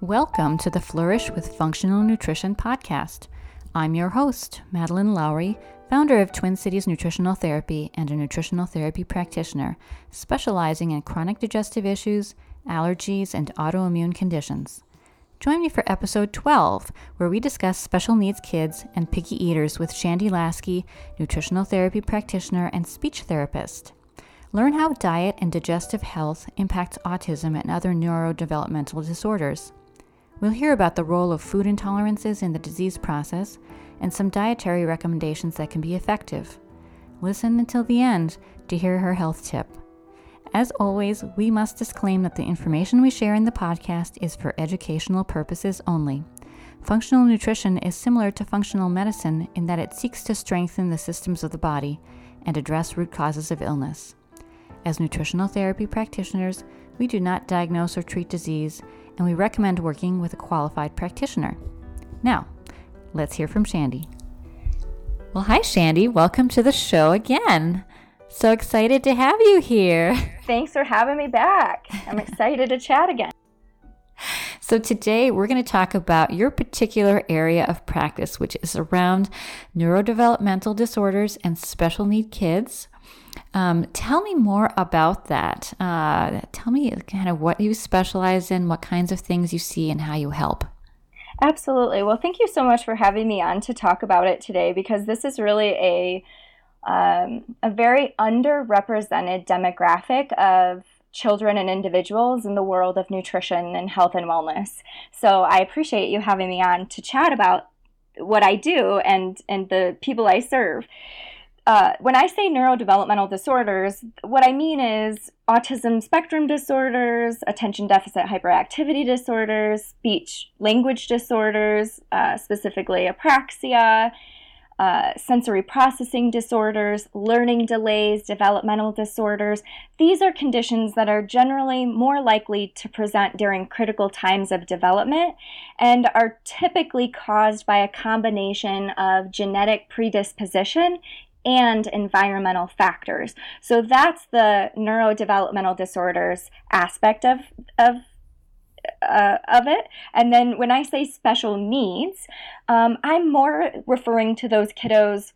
Welcome to the Flourish with Functional Nutrition podcast. I'm your host, Madeline Lowry, founder of Twin Cities Nutritional Therapy and a nutritional therapy practitioner, specializing in chronic digestive issues, allergies, and autoimmune conditions. Join me for episode 12, where we discuss special needs kids and picky eaters with Shandy Lasky, nutritional therapy practitioner and speech therapist. Learn how diet and digestive health impacts autism and other neurodevelopmental disorders. We'll hear about the role of food intolerances in the disease process and some dietary recommendations that can be effective. Listen until the end to hear her health tip. As always, we must disclaim that the information we share in the podcast is for educational purposes only. Functional nutrition is similar to functional medicine in that it seeks to strengthen the systems of the body and address root causes of illness. As nutritional therapy practitioners, we do not diagnose or treat disease and we recommend working with a qualified practitioner. Now, let's hear from Shandy. Well, hi, Shandy. Welcome to the show again. So excited to have you here. Thanks for having me back. I'm excited to chat again. So, today we're going to talk about your particular area of practice, which is around neurodevelopmental disorders and special need kids. Um, tell me more about that. Uh, tell me kind of what you specialize in, what kinds of things you see, and how you help. Absolutely. Well, thank you so much for having me on to talk about it today because this is really a um, a very underrepresented demographic of children and individuals in the world of nutrition and health and wellness. So I appreciate you having me on to chat about what I do and and the people I serve. Uh, when I say neurodevelopmental disorders, what I mean is autism spectrum disorders, attention deficit hyperactivity disorders, speech language disorders, uh, specifically apraxia, uh, sensory processing disorders, learning delays, developmental disorders. These are conditions that are generally more likely to present during critical times of development and are typically caused by a combination of genetic predisposition and environmental factors. So that's the neurodevelopmental disorders aspect of, of uh, of it. And then when I say special needs, um, I'm more referring to those kiddos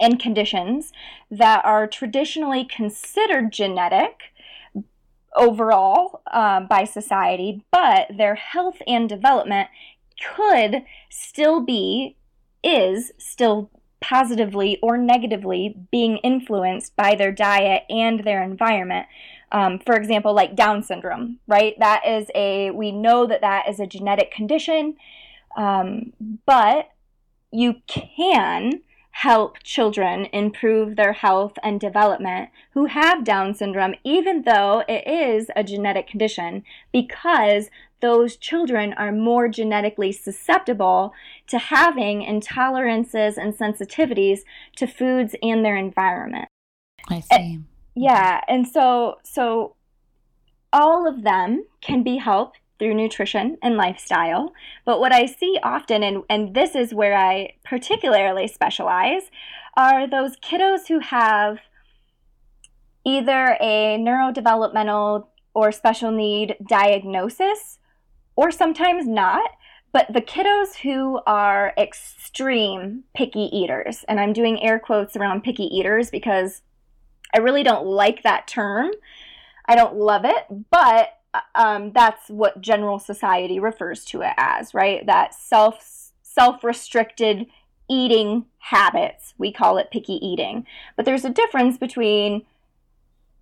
and conditions that are traditionally considered genetic overall um, by society, but their health and development could still be, is still positively or negatively being influenced by their diet and their environment. Um, for example, like Down syndrome, right? That is a, we know that that is a genetic condition, um, but you can help children improve their health and development who have Down syndrome, even though it is a genetic condition, because those children are more genetically susceptible to having intolerances and sensitivities to foods and their environment. I see. Yeah, and so so all of them can be helped through nutrition and lifestyle. But what I see often, and, and this is where I particularly specialize, are those kiddos who have either a neurodevelopmental or special need diagnosis or sometimes not. But the kiddos who are extreme picky eaters, and I'm doing air quotes around picky eaters because I really don't like that term. I don't love it, but um, that's what general society refers to it as, right? That self self restricted eating habits. We call it picky eating. But there's a difference between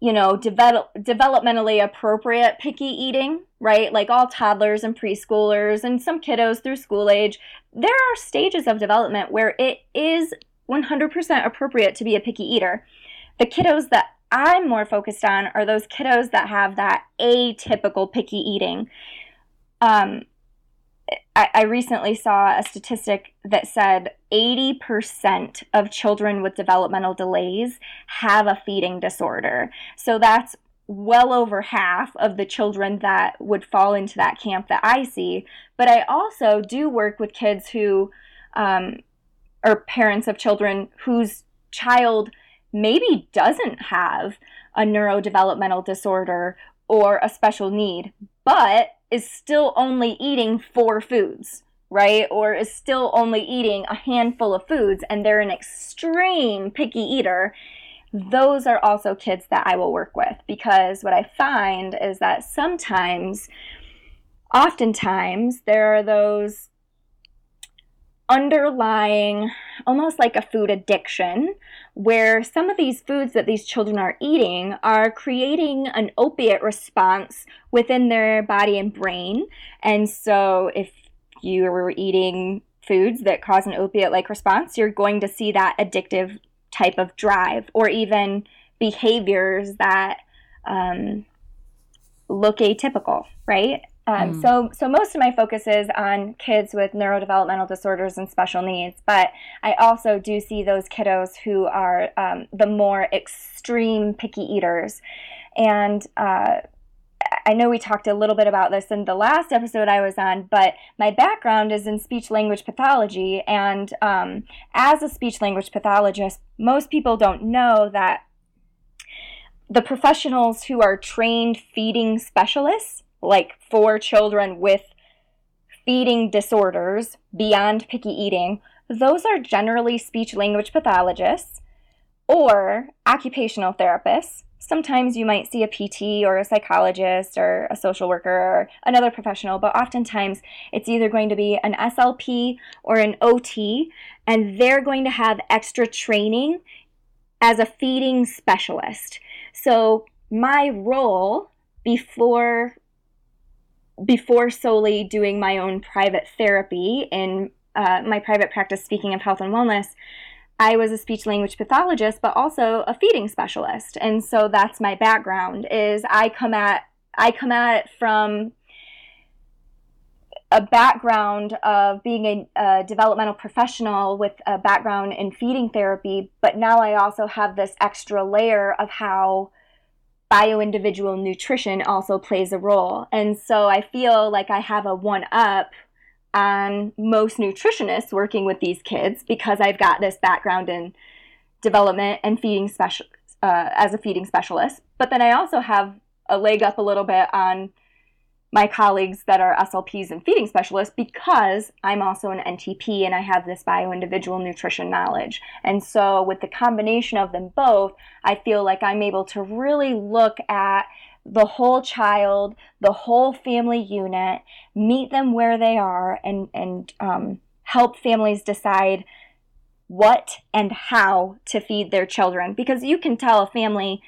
you know, develop, developmentally appropriate picky eating, right? Like all toddlers and preschoolers and some kiddos through school age, there are stages of development where it is 100% appropriate to be a picky eater. The kiddos that I'm more focused on are those kiddos that have that atypical picky eating. Um, I, I recently saw a statistic that said 80% of children with developmental delays have a feeding disorder. So that's well over half of the children that would fall into that camp that I see. But I also do work with kids who um, or parents of children whose child maybe doesn't have a neurodevelopmental disorder or a special need, but is still only eating four foods, right? Or is still only eating a handful of foods and they're an extreme picky eater. Those are also kids that I will work with because what I find is that sometimes, oftentimes, there are those underlying almost like a food addiction where some of these foods that these children are eating are creating an opiate response within their body and brain. And so if you are eating foods that cause an opiate like response, you're going to see that addictive type of drive or even behaviors that um, look atypical, right? Um, mm. So, so most of my focus is on kids with neurodevelopmental disorders and special needs, but I also do see those kiddos who are um, the more extreme picky eaters. And uh, I know we talked a little bit about this in the last episode I was on, but my background is in speech language pathology. And um, as a speech language pathologist, most people don't know that the professionals who are trained feeding specialists like for children with feeding disorders beyond picky eating, those are generally speech language pathologists or occupational therapists. Sometimes you might see a PT or a psychologist or a social worker or another professional, but oftentimes it's either going to be an SLP or an OT, and they're going to have extra training as a feeding specialist. So, my role before before solely doing my own private therapy in uh, my private practice, speaking of health and wellness, I was a speech language pathologist, but also a feeding specialist. And so that's my background is I come at I come at it from a background of being a, a, developmental professional with a background in feeding therapy, but now I also have this extra layer of how bio-individual nutrition also plays a role. And so I feel like I have a one up on most nutritionists working with these kids because I've got this background in development and feeding special uh, as a feeding specialist. But then I also have a leg up a little bit on my colleagues that are SLPs and feeding specialists because I'm also an NTP and I have this bio individual nutrition knowledge. And so, with the combination of them both, I feel like I'm able to really look at the whole child, the whole family unit, meet them where they are, and, and um, help families decide what and how to feed their children. Because you can tell a family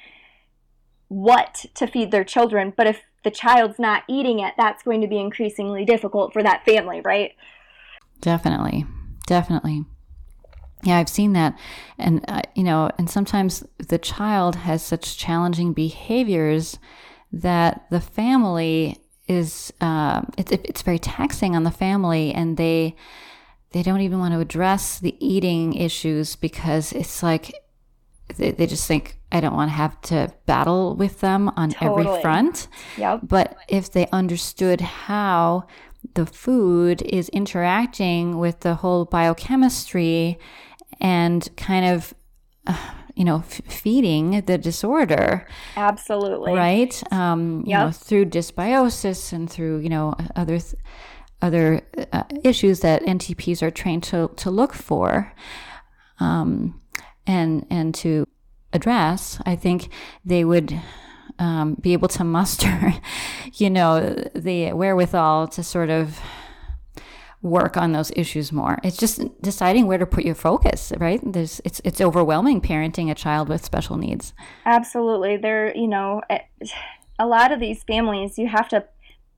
what to feed their children, but if the child's not eating it, that's going to be increasingly difficult for that family, right? Definitely. Definitely. Yeah, I've seen that. And, uh, you know, and sometimes the child has such challenging behaviors that the family is, uh, it's, it's very taxing on the family and they, they don't even want to address the eating issues because it's like they, they just think I don't want to have to battle with them on totally. every front. Yep. But if they understood how the food is interacting with the whole biochemistry and kind of uh, you know f- feeding the disorder absolutely right um you yep. know through dysbiosis and through you know other th- other uh, issues that ntps are trained to to look for um and and to address, I think they would um, be able to muster, you know, the wherewithal to sort of work on those issues more. It's just deciding where to put your focus, right? There's it's it's overwhelming parenting a child with special needs. Absolutely. There, you know, eh, a lot of these families you have to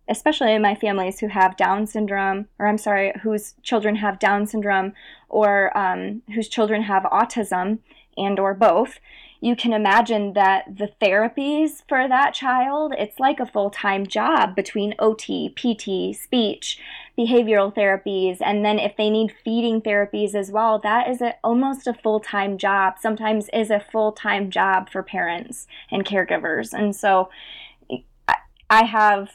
especially in my families who have Down syndrome, or I'm sorry, whose children have Down syndrome, or um, whose children have autism, and or both, you can imagine that the therapies for that child, it's like a full-time job between OT, PT, speech, behavioral therapies, and then if they need feeding therapies as well, that is a, almost a full-time job. Sometimes is a full-time job for parents and caregivers. And so I have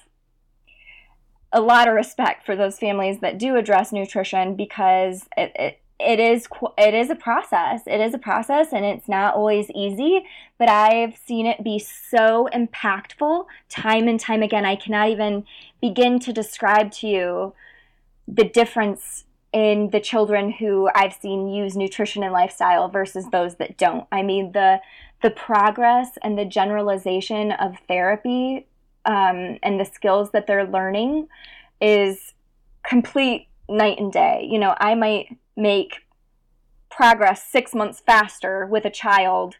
a lot of respect for those families that do address nutrition because it, it it is it is a process. It is a process and it's not always easy, but I've seen it be so impactful time and time again. I cannot even begin to describe to you the difference in the children who I've seen use nutrition and lifestyle versus those that don't. I mean the the progress and the generalization of therapy um, and the skills that they're learning is complete night and day. You know, I might make progress six months faster with a child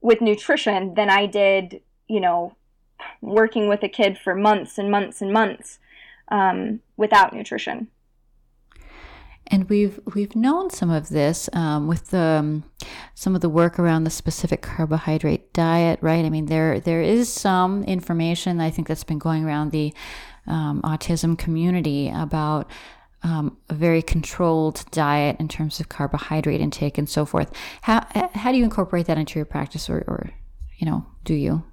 with nutrition than I did, you know, working with a kid for months and months and months um, without nutrition. And we've we've known some of this um, with the, um, some of the work around the specific carbohydrate diet, right? I mean, there there is some information I think that's been going around the um, autism community about um, a very controlled diet in terms of carbohydrate intake and so forth. How how do you incorporate that into your practice, or, or you know, do you?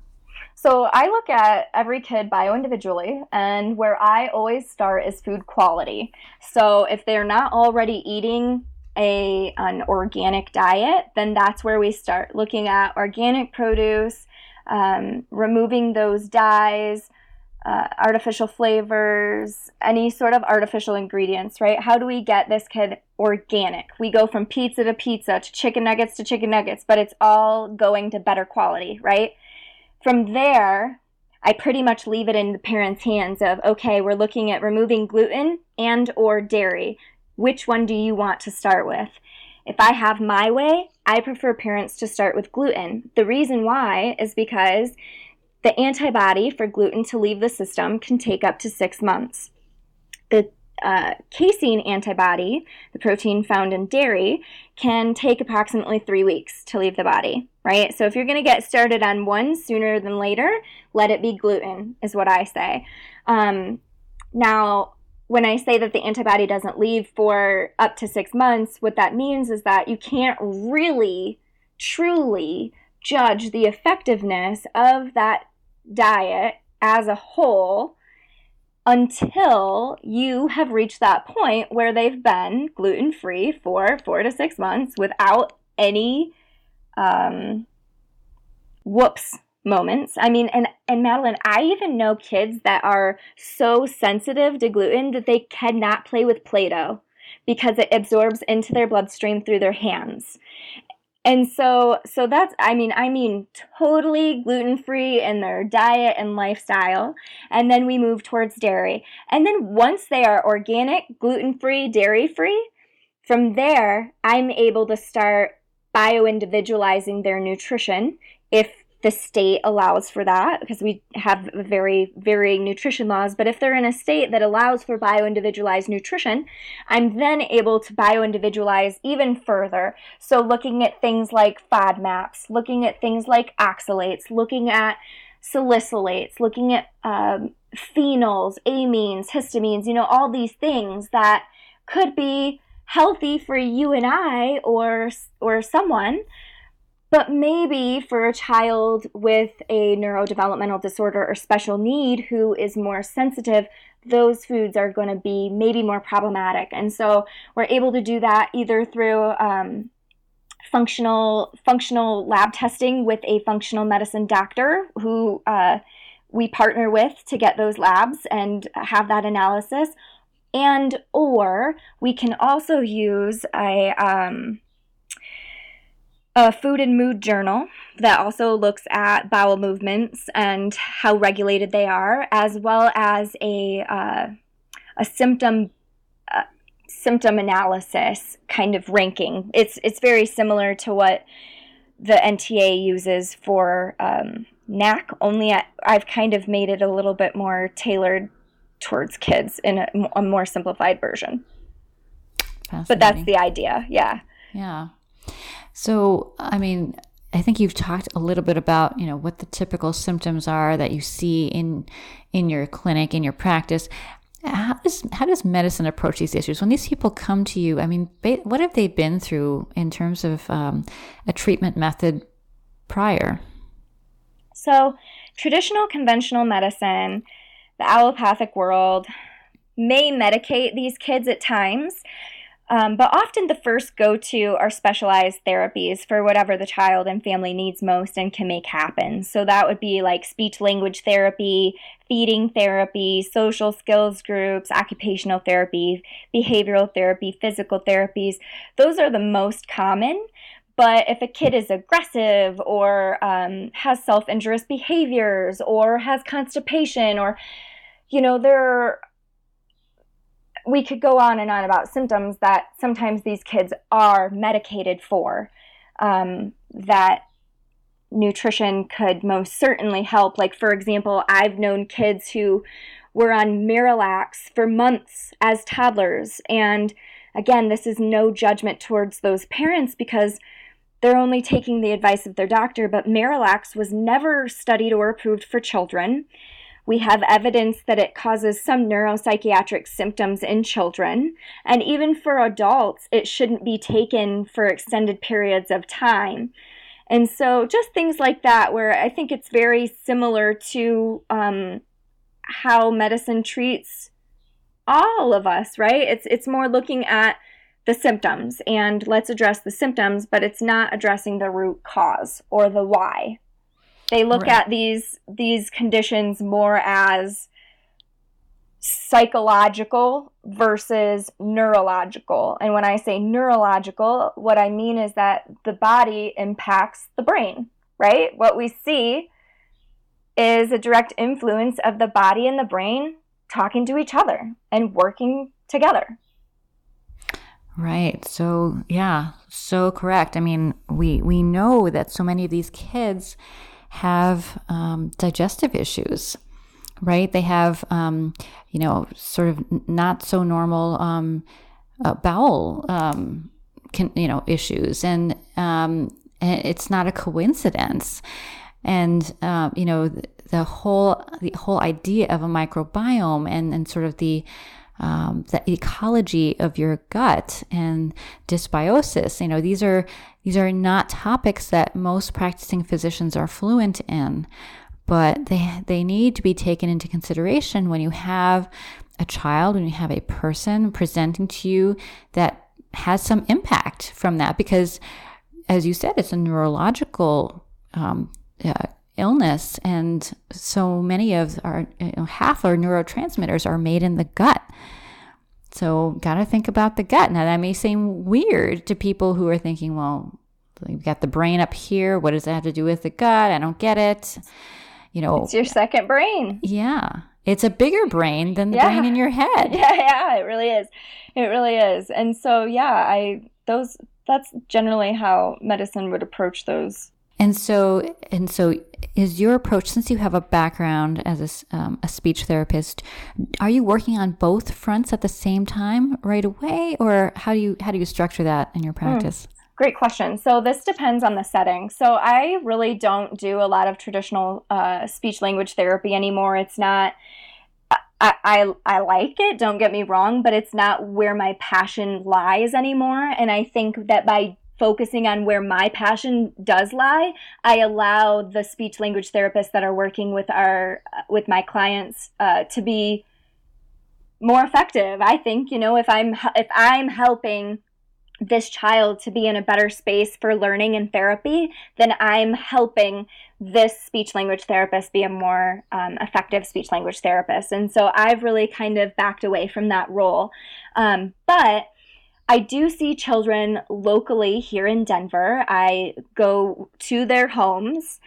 So I look at every kid bio individually, and where I always start is food quality. So if they're not already eating a an organic diet, then that's where we start looking at organic produce, um, removing those dyes, uh, artificial flavors, any sort of artificial ingredients, right? How do we get this kid organic? We go from pizza to pizza to chicken nuggets to chicken nuggets, but it's all going to better quality, right? From there, I pretty much leave it in the parents' hands of okay, we're looking at removing gluten and or dairy. Which one do you want to start with? If I have my way, I prefer parents to start with gluten. The reason why is because the antibody for gluten to leave the system can take up to six months. The uh, casein antibody, the protein found in dairy, can take approximately three weeks to leave the body, right? So if you're going to get started on one sooner than later, let it be gluten, is what I say. Um, now, when I say that the antibody doesn't leave for up to six months, what that means is that you can't really, truly judge the effectiveness of that diet as a whole until you have reached that point where they've been gluten free for four to six months without any um, whoops moments. I mean, and and Madeline, I even know kids that are so sensitive to gluten that they cannot play with Play-Doh because it absorbs into their bloodstream through their hands and so so that's i mean i mean totally gluten-free in their diet and lifestyle. And then we move towards dairy. And then once they are organic gluten-free dairy-free from there i'm able to start bio-individualizing their nutrition if the state allows for that because we have very varying nutrition laws. But if they're in a state that allows for bio individualized nutrition, I'm then able to bio individualize even further. So, looking at things like FODMAPs, looking at things like oxalates, looking at salicylates, looking at um, phenols, amines, histamines, you know, all these things that could be healthy for you and I or or someone but maybe for a child with a neurodevelopmental disorder or special need who is more sensitive, those foods are going to be maybe more problematic. And so we're able to do that either through um, functional functional lab testing with a functional medicine doctor who uh, we partner with to get those labs and have that analysis and or we can also use a um, a food and mood journal that also looks at bowel movements and how regulated they are, as well as a uh, a symptom uh, symptom analysis kind of ranking. It's it's very similar to what the NTA uses for um, NAC. Only I, I've kind of made it a little bit more tailored towards kids in a, a more simplified version. But that's the idea. Yeah. Yeah. So, I mean, I think you've talked a little bit about, you know, what the typical symptoms are that you see in in your clinic, in your practice. How does how does medicine approach these issues when these people come to you? I mean, what have they been through in terms of um, a treatment method prior? So, traditional conventional medicine, the allopathic world, may medicate these kids at times Um, but often the first go to are specialized therapies for whatever the child and family needs most and can make happen. So that would be like speech language therapy, feeding therapy, social skills groups, occupational therapy, behavioral therapy, physical therapies. Those are the most common. But if a kid is aggressive or um, has self injurious behaviors or has constipation or, you know, there we could go on and on about symptoms that sometimes these kids are medicated for um, that nutrition could most certainly help. Like, for example, I've known kids who were on Miralax for months as toddlers. And again, this is no judgment towards those parents because they're only taking the advice of their doctor, but Miralax was never studied or approved for children. We have evidence that it causes some neuropsychiatric symptoms in children. And even for adults, it shouldn't be taken for extended periods of time. And so, just things like that, where I think it's very similar to um, how medicine treats all of us, right? It's it's more looking at the symptoms and let's address the symptoms, but it's not addressing the root cause or the why. They look right. at these these conditions more as psychological versus neurological. And when I say neurological, what I mean is that the body impacts the brain, right? What we see is a direct influence of the body and the brain talking to each other and working together. Right. So, yeah, so correct. I mean, we we know that so many of these kids have um, digestive issues, right? They have, um, you know, sort of not so normal um, uh, bowel, um, can, you know, issues, and, um, it's not a coincidence. And uh, you know, the, the whole the whole idea of a microbiome and and sort of the um, the ecology of your gut and dysbiosis. You know, these are these are not topics that most practicing physicians are fluent in, but they they need to be taken into consideration when you have a child, when you have a person presenting to you that has some impact from that, because as you said, it's a neurological um, uh, illness, and so many of our you know, half our neurotransmitters are made in the gut. So, got to think about the gut. Now, that may seem weird to people who are thinking, well, you've got the brain up here. What does that have to do with the gut? I don't get it. You know, it's your second brain. Yeah. It's a bigger brain than the yeah. brain in your head. Yeah, yeah, it really is. It really is. And so, yeah, I, those, that's generally how medicine would approach those and so, and so, is your approach since you have a background as a, um, a speech therapist? Are you working on both fronts at the same time right away, or how do you how do you structure that in your hmm. practice? Mm. Great question. So this depends on the setting. So I really don't do a lot of traditional uh, speech language therapy anymore. It's not. I, I, I like it, don't get me wrong, but it's not where my passion lies anymore. And I think that by focusing on where my passion does lie, I allow the speech language therapists that are working with our with my clients uh, to be more effective. I think you know if I'm if I'm helping this child to be in a better space for learning and therapy, then I'm helping this speech language therapist be a more um, effective speech language therapist. And so I've really kind of backed away from that role. Um, but I do see children locally here in Denver. I go to their homes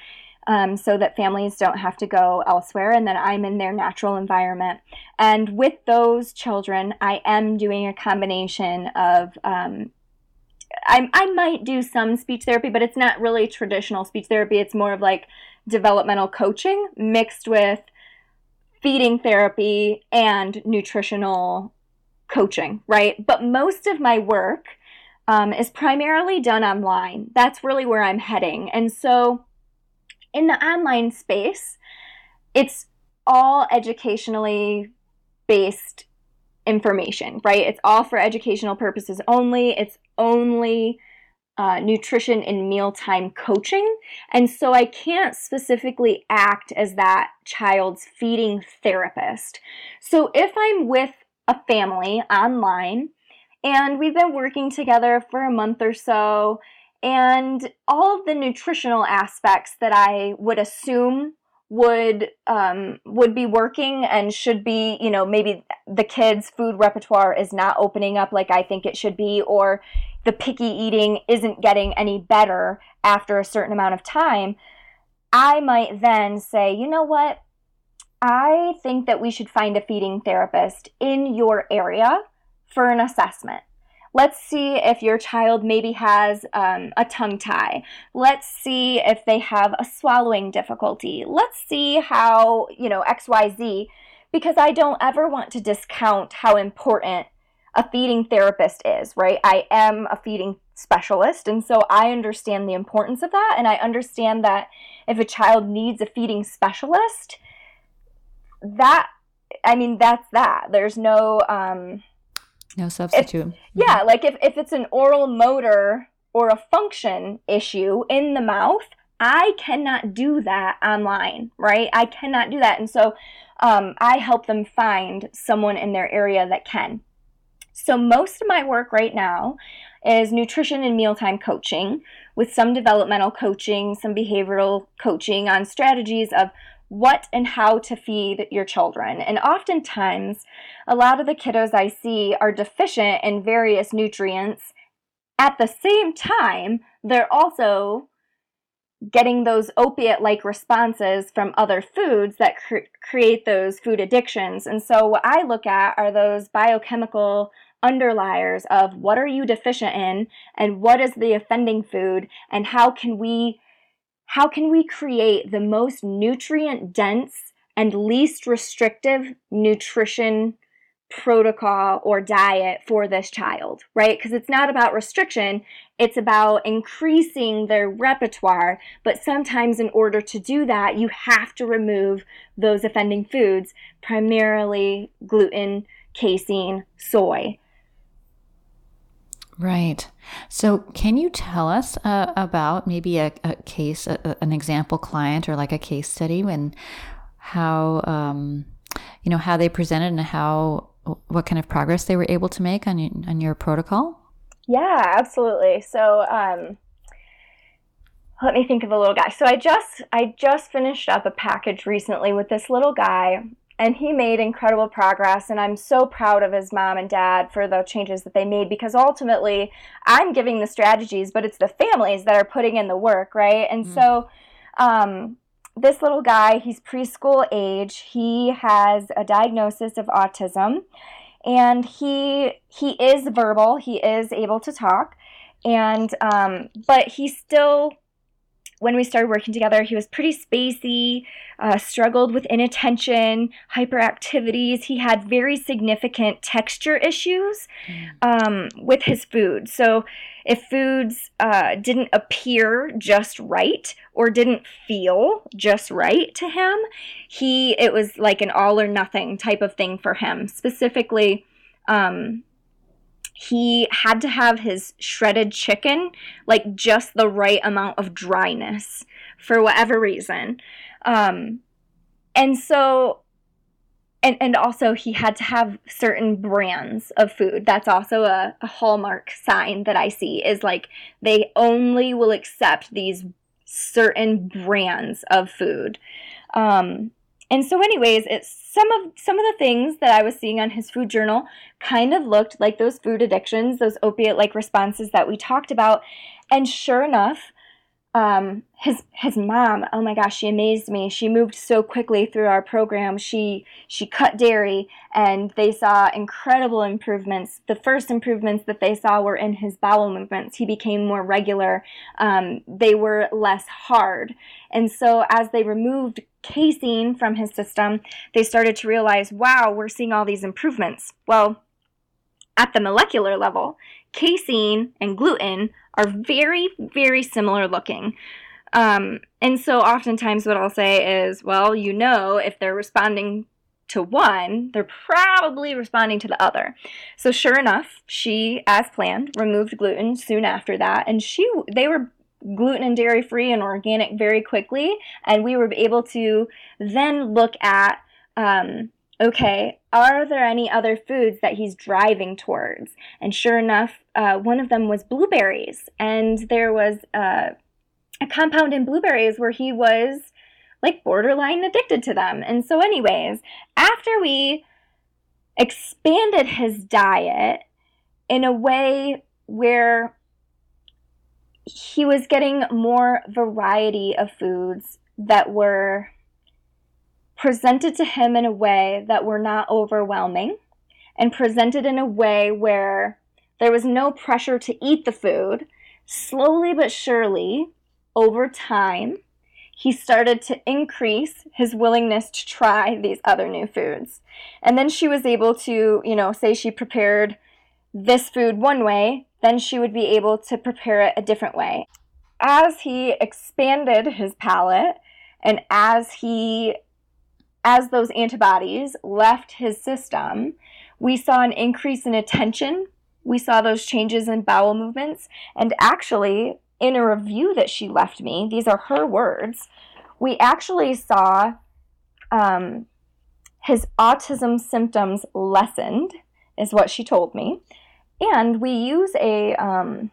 um, so that families don't have to go elsewhere and then I'm in their natural environment. And with those children, I am doing a combination of. Um, I, I might do some speech therapy, but it's not really traditional speech therapy. It's more of like developmental coaching mixed with feeding therapy and nutritional coaching, right? But most of my work um, is primarily done online. That's really where I'm heading. And so in the online space, it's all educationally based information, right? It's all for educational purposes only. It's only uh, nutrition and mealtime coaching. And so I can't specifically act as that child's feeding therapist. So if I'm with a family online And we've been working together for a month or so. And all of the nutritional aspects that I would assume would um, would be working and should be you know maybe the kids food repertoire is not opening up like i think it should be or the picky eating isn't getting any better after a certain amount of time i might then say you know what i think that we should find a feeding therapist in your area for an assessment Let's see if your child maybe has um, a tongue tie. Let's see if they have a swallowing difficulty. Let's see how, you know, XYZ, because I don't ever want to discount how important a feeding therapist is, right? I am a feeding specialist, and so I understand the importance of that. And I understand that if a child needs a feeding specialist, that, I mean, that's that. There's no, um, no substitute. If, yeah, like if, if it's an oral motor or a function issue in the mouth, I cannot do that online, right? I cannot do that. And so um, I help them find someone in their area that can. So most of my work right now is nutrition and mealtime coaching with some developmental coaching, some behavioral coaching on strategies of what and how to feed your children. And oftentimes, a lot of the kiddos I see are deficient in various nutrients. At the same time, they're also getting those opiate like responses from other foods that cr- create those food addictions. And so, what I look at are those biochemical underliers of what are you deficient in and what is the offending food and how can we how can we create the most nutrient dense and least restrictive nutrition protocol or diet for this child, right? Because it's not about restriction, it's about increasing their repertoire. But sometimes, in order to do that, you have to remove those offending foods, primarily gluten, casein, soy. Right. So, can you tell us uh, about maybe a, a case, a, an example client, or like a case study, when how um, you know how they presented and how what kind of progress they were able to make on on your protocol? Yeah, absolutely. So, um, let me think of a little guy. So I just I just finished up a package recently with this little guy and he made incredible progress and i'm so proud of his mom and dad for the changes that they made because ultimately i'm giving the strategies but it's the families that are putting in the work right? And mm. so um, this little guy he's preschool age. He has a diagnosis of autism and he he is verbal. He is able to talk. And um, but he still when we started working together, he was pretty spacey, uh, struggled with inattention, hyperactivities. He had very significant texture issues mm. um, with his food. So, if foods uh, didn't appear just right or didn't feel just right to him, he it was like an all or nothing type of thing for him. Specifically, um, he had to have his shredded chicken like just the right amount of dryness for whatever reason. Um, and so and, and also he had to have certain brands of food that's also a, a, hallmark sign that i see is like they only will accept these certain brands of food um, and so anyways it's some of some of the things that i was seeing on his food journal kind of looked like those food addictions those opiate like responses that we talked about. And sure enough um, his his mom oh my gosh she amazed me. She moved so quickly through our program. She she cut dairy and they saw incredible improvements. The first improvements that they saw were in his bowel movements. He became more regular. Um, they were less hard. And so as they removed casein from his system they started to realize wow we're seeing all these improvements. Well at the molecular level casein and gluten are very, very similar looking. Um, and so oftentimes what I'll say is, well, you know, if they're responding to one, they're probably responding to the other. So sure enough, she, as planned, removed gluten soon after that, and she they were gluten and dairy free and organic very quickly, and we were able to then look at um, okay, are there any other foods that he's driving towards? And sure enough, uh, one of them was blueberries. And there was uh, a compound in blueberries where he was like borderline addicted to them. And so, anyways, after we expanded his diet in a way where he was getting more variety of foods that were presented to him in a way that were not overwhelming and presented in a way where there was no pressure to eat the food. Slowly but surely, over time, he started to increase his willingness to try these other new foods. And then she was able to, you know, say she prepared this food one way, then she would be able to prepare it a different way. As he expanded his palate and as he as those antibodies left his system, we saw an increase in attention. We saw those changes in bowel movements. And actually, in a review that she left me, these are her words, we actually saw um, his autism symptoms lessened, is what she told me. And we use a, um,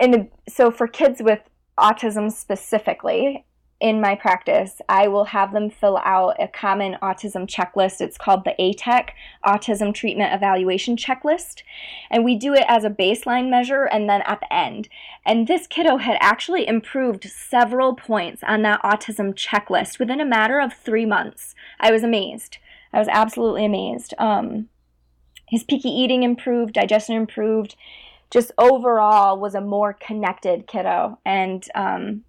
in so for kids with autism specifically, in my practice, I will have them fill out a common autism checklist. It's called the ATEC, Autism Treatment Evaluation Checklist. And we do it as a baseline measure and then at the end. And this kiddo had actually improved several points on that autism checklist within a matter of three months. I was amazed. I was absolutely amazed. Um, his picky eating improved, digestion improved, just overall was a more connected kiddo. And, um,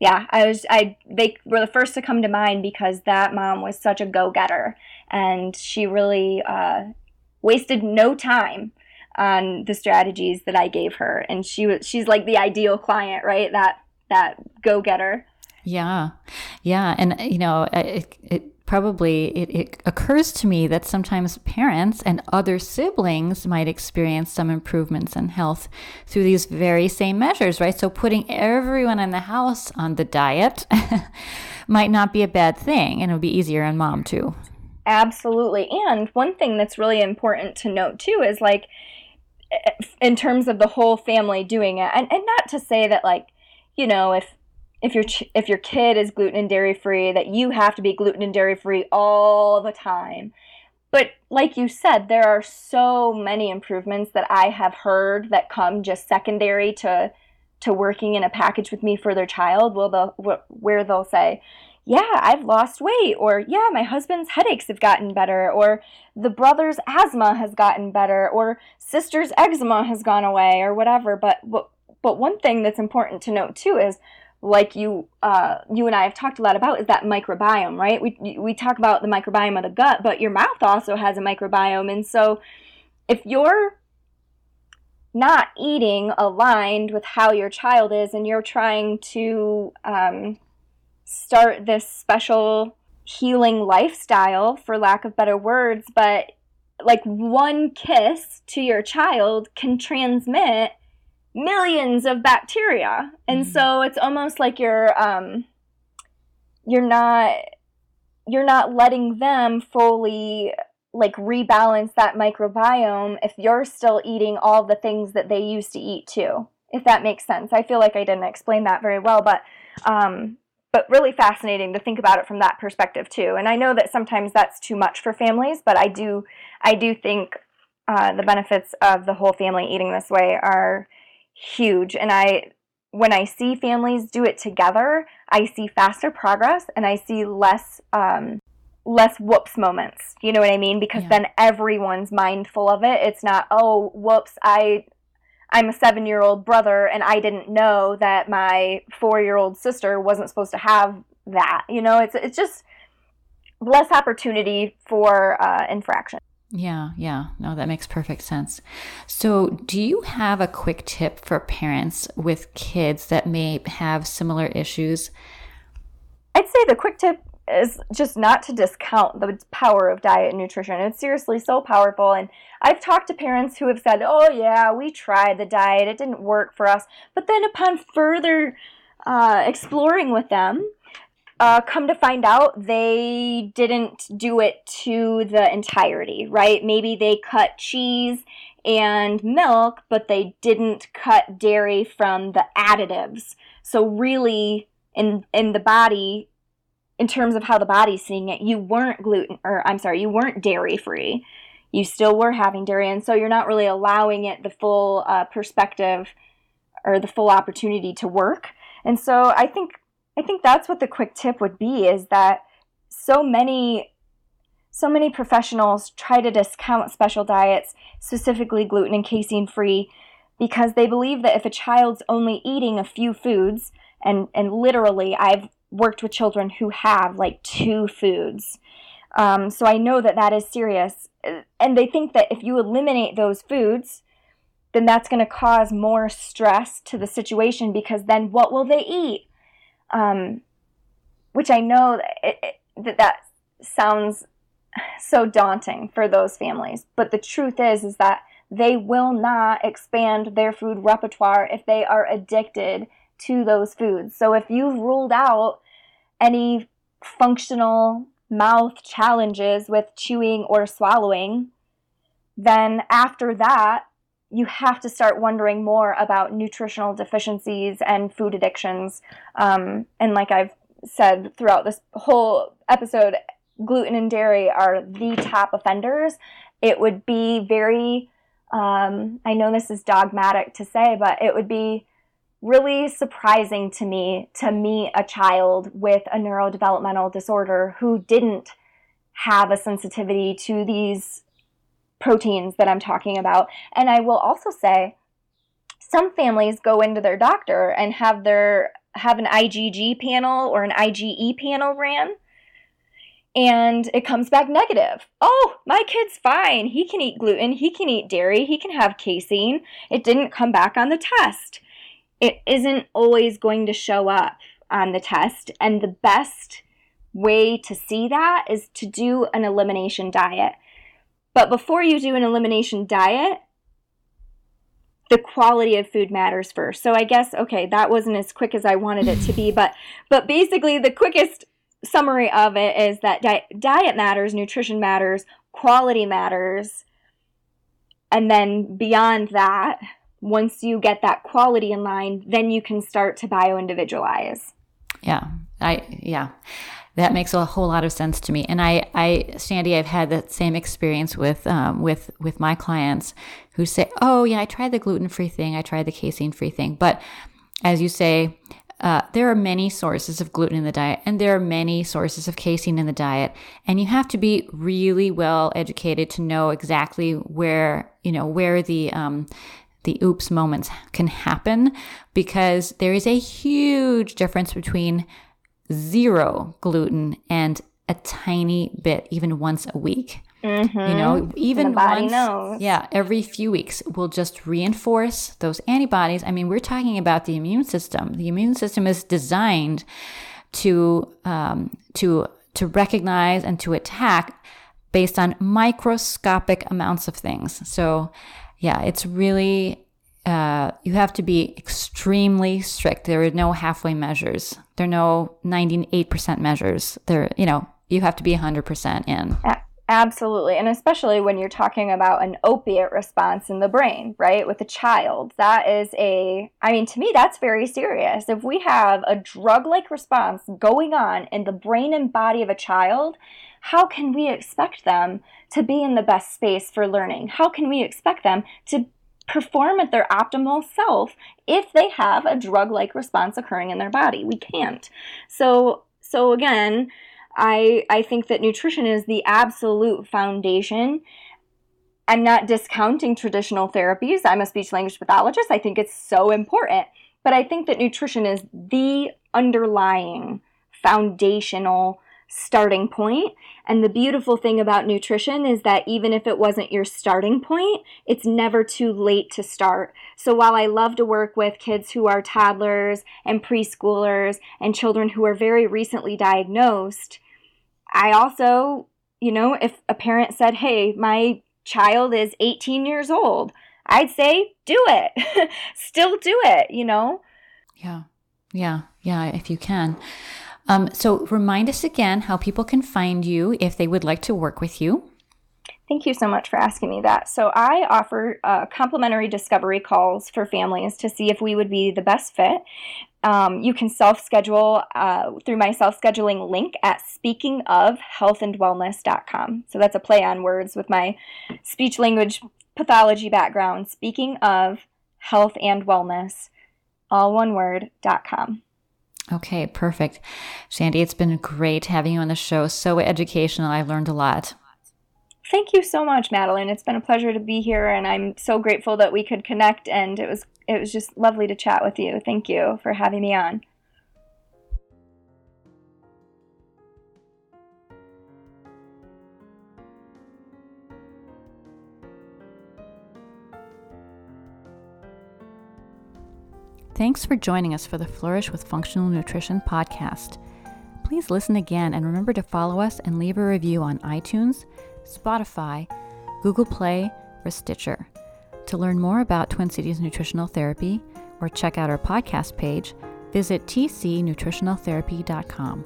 yeah, I was I they were the first to come to mind because that mom was such a go-getter and she really uh, wasted no time on the strategies that I gave her and she was she's like the ideal client, right? That that go-getter. Yeah. Yeah, and you know, it, it probably it, it, occurs to me that sometimes parents and other siblings might experience some improvements in health through these very same measures, right? So putting everyone in the house on the diet might not be a bad thing, and it would be easier on mom too. Absolutely. And one thing that's really important to note too is like, eh, eh, in terms of the whole family doing it, and, and not to say that like, you know, if if your ch- if your kid is gluten and dairy free that you have to be gluten and dairy free all the time. But like you said there are so many improvements that i have heard that come just secondary to to working in a package with me for their child. Will they'll, where they'll say yeah i've lost weight or yeah my husband's headaches have gotten better or the brother's asthma has gotten better or sister's eczema has gone away or whatever. But, but one thing that's important to note too is like you uh, you and I have talked a lot about is that microbiome, right? We we talk about the microbiome of the gut, but your mouth also has a microbiome, and so if you're not eating aligned with how your child is, and you're trying to um, start this special healing lifestyle, for lack of better words, but like one kiss to your child can transmit millions of bacteria. And mm-hmm. so it's almost like you're um you're not you're not letting them fully like rebalance that microbiome if you're still eating all the things that they used to eat too. If that makes sense. I feel like I didn't explain that very well, but um but really fascinating to think about it from that perspective too. And I know that sometimes that's too much for families, but I do I do think uh, the benefits of the whole family eating this way are huge. And I, when I see families do it together, I see faster progress and I see less, um, less whoops moments. You know what I mean? Because yeah. then everyone's mindful of it. It's not, oh, whoops, I, I'm a seven year old brother and I didn't know that my four year old sister wasn't supposed to have that. You know, it's, it's just less opportunity for uh, infraction. Yeah, yeah. No, that makes perfect sense. So, do you have a quick tip for parents with kids that may have similar issues? I'd say the quick tip is just not to discount the power of diet and nutrition. It's seriously so powerful. And I've talked to parents who have said, oh, yeah, we tried the diet, it didn't work for us. But then, upon further uh, exploring with them, uh, come to find out, they didn't do it to the entirety, right? Maybe they cut cheese and milk, but they didn't cut dairy from the additives. So really, in in the body, in terms of how the body's seeing it, you weren't gluten, or I'm sorry, you weren't dairy free. You still were having dairy, and so you're not really allowing it the full uh, perspective or the full opportunity to work. And so I think I think that's what the quick tip would be is that so many so many professionals try to discount special diets, specifically gluten and casein free, because they believe that if a child's only eating a few foods, and, and literally, I've worked with children who have like two foods. Um, so I know that that is serious. And they think that if you eliminate those foods, then that's going to cause more stress to the situation because then what will they eat? Um, which I know it, it, that that sounds so daunting for those families. But the truth is, is that they will not expand their food repertoire if they are addicted to those foods. So if you've ruled out any functional mouth challenges with chewing or swallowing, then after that, you have to start wondering more about nutritional deficiencies and food addictions. Um, and like I've said throughout this whole episode, gluten and dairy are the top offenders. It would be very, um, I know this is dogmatic to say, but it would be really surprising to me to meet a child with a neurodevelopmental disorder who didn't have a sensitivity to these proteins that I'm talking about. And I will also say some families go into their doctor and have their have an IgG panel or an IgE panel ran and it comes back negative. Oh, my kid's fine. He can eat gluten, he can eat dairy, he can have casein. It didn't come back on the test. It isn't always going to show up on the test, and the best way to see that is to do an elimination diet. But before you do an elimination diet, the quality of food matters first. So I guess okay, that wasn't as quick as I wanted it to be, but but basically the quickest summary of it is that di- diet matters, nutrition matters, quality matters. And then beyond that, once you get that quality in line, then you can start to bio individualize. Yeah. I yeah. That makes a whole lot of sense to me. And I, I, Sandy, I've had that same experience with, um, with, with my clients who say, "Oh, yeah, I tried the gluten free thing, I tried the casein free thing." But as you say, uh, there are many sources of gluten in the diet and there are many sources of casein in the diet and you have to be really well educated to know exactly where you know where the um, the oops moments can happen because there is a huge difference between zero gluten and a tiny bit even once a week Mm-hmm. You know, even once, knows. yeah, every few weeks, we'll just reinforce those antibodies. I mean, we're talking about the immune system. The immune system is designed to um, to to recognize and to attack based on microscopic amounts of things. So, yeah, it's really uh, you have to be extremely strict. There are no halfway measures. There are no 98% measures. There, you know, you have to be 100% in. Absolutely. And especially when you're talking about an opiate response in the brain, right? With a child. That is a, I mean, to me, that's very serious. If we have a drug like response going on in the brain and body of a child, how can we expect them to be in the best space for learning? How can we expect them to perform at their optimal self if they have a drug like response occurring in their body? We can't. So, so again, I I think that nutrition is the absolute foundation. I'm not discounting traditional therapies. I'm a speech language pathologist. I think it's so important. But I think that nutrition is the underlying foundational starting point. And the beautiful thing about nutrition is that even if it wasn't your starting point, it's never too late to start. So while I love to work with kids who are toddlers and preschoolers and children who are very recently diagnosed, I also, you know, if a parent said, hey, my child is 18 years old, I'd say, do it. Still do it, you know? Yeah. Yeah. Yeah. If you can. Um, so, remind us again how people can find you if they would like to work with you. Thank you so much for asking me that. So, I offer uh, complimentary discovery calls for families to see if we would be the best fit. Um, you can self schedule uh, through my self scheduling link at speakingofhealthandwellness.com. So, that's a play on words with my speech language pathology background. Speaking of health and wellness, all one word, dot com. Okay, perfect. Shandy, it's been great having you on the show. So educational. I've learned a lot. Thank you so much, Madeline. It's been a pleasure to be here, and I'm so grateful that we could connect. And it was it was just lovely to chat with you. Thank you for having me on. Thanks for joining us for the Flourish with Functional Nutrition podcast. Please listen again and remember to follow us and leave a review on iTunes, Spotify, Google Play, or Stitcher. To learn more about Twin Cities Nutritional Therapy or check out our podcast page, visit tcnutritionaltherapy.com.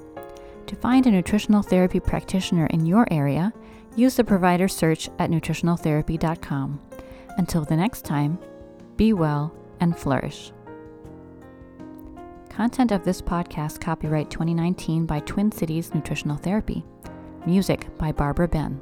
To find a nutritional therapy practitioner in your area, use the provider search at nutritionaltherapy.com. Until the next time, be well and flourish. Content of this podcast copyright 2019 by Twin Cities Nutritional Therapy. Music by Barbara Ben.